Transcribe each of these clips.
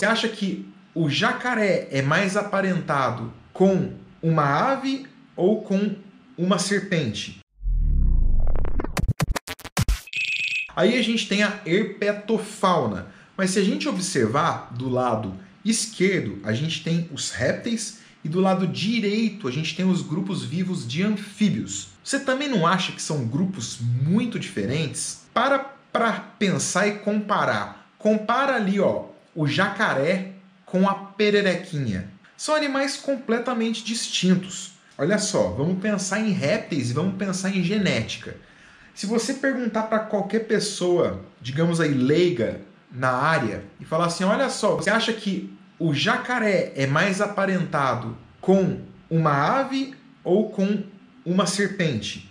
Você acha que o jacaré é mais aparentado com uma ave ou com uma serpente? Aí a gente tem a herpetofauna. Mas se a gente observar do lado esquerdo, a gente tem os répteis e do lado direito a gente tem os grupos vivos de anfíbios. Você também não acha que são grupos muito diferentes? Para para pensar e comparar. Compara ali, ó, o jacaré com a pererequinha. São animais completamente distintos. Olha só, vamos pensar em répteis e vamos pensar em genética. Se você perguntar para qualquer pessoa, digamos aí leiga na área, e falar assim: olha só, você acha que o jacaré é mais aparentado com uma ave ou com uma serpente?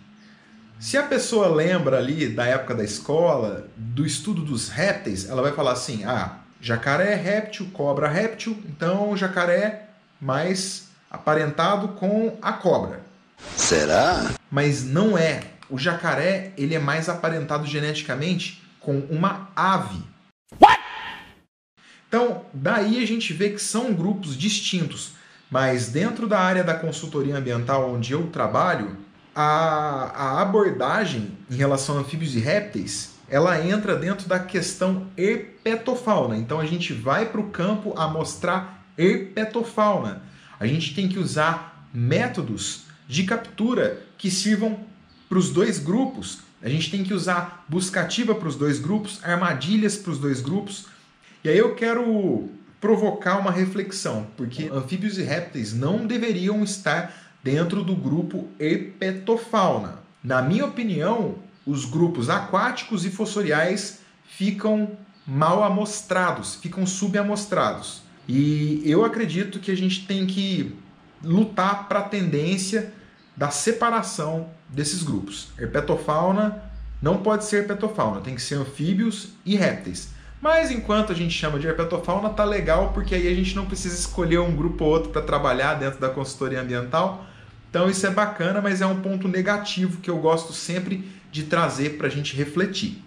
Se a pessoa lembra ali da época da escola, do estudo dos répteis, ela vai falar assim: ah, jacaré é réptil, cobra réptil, então o jacaré é mais aparentado com a cobra. Será? Mas não é. O jacaré ele é mais aparentado geneticamente com uma ave. What? Então, daí a gente vê que são grupos distintos. Mas dentro da área da consultoria ambiental onde eu trabalho, a, a abordagem em relação a anfíbios e répteis ela entra dentro da questão herpetofauna. Então a gente vai para o campo a mostrar herpetofauna. A gente tem que usar métodos de captura que sirvam para os dois grupos. A gente tem que usar buscativa para os dois grupos, armadilhas para os dois grupos. E aí eu quero provocar uma reflexão, porque anfíbios e répteis não deveriam estar dentro do grupo herpetofauna. Na minha opinião, os grupos aquáticos e fossoriais ficam mal amostrados, ficam subamostrados. E eu acredito que a gente tem que lutar para a tendência da separação desses grupos. Herpetofauna não pode ser herpetofauna, tem que ser anfíbios e répteis. Mas enquanto a gente chama de herpetofauna, tá legal porque aí a gente não precisa escolher um grupo ou outro para trabalhar dentro da consultoria ambiental. Então isso é bacana, mas é um ponto negativo que eu gosto sempre de trazer para a gente refletir.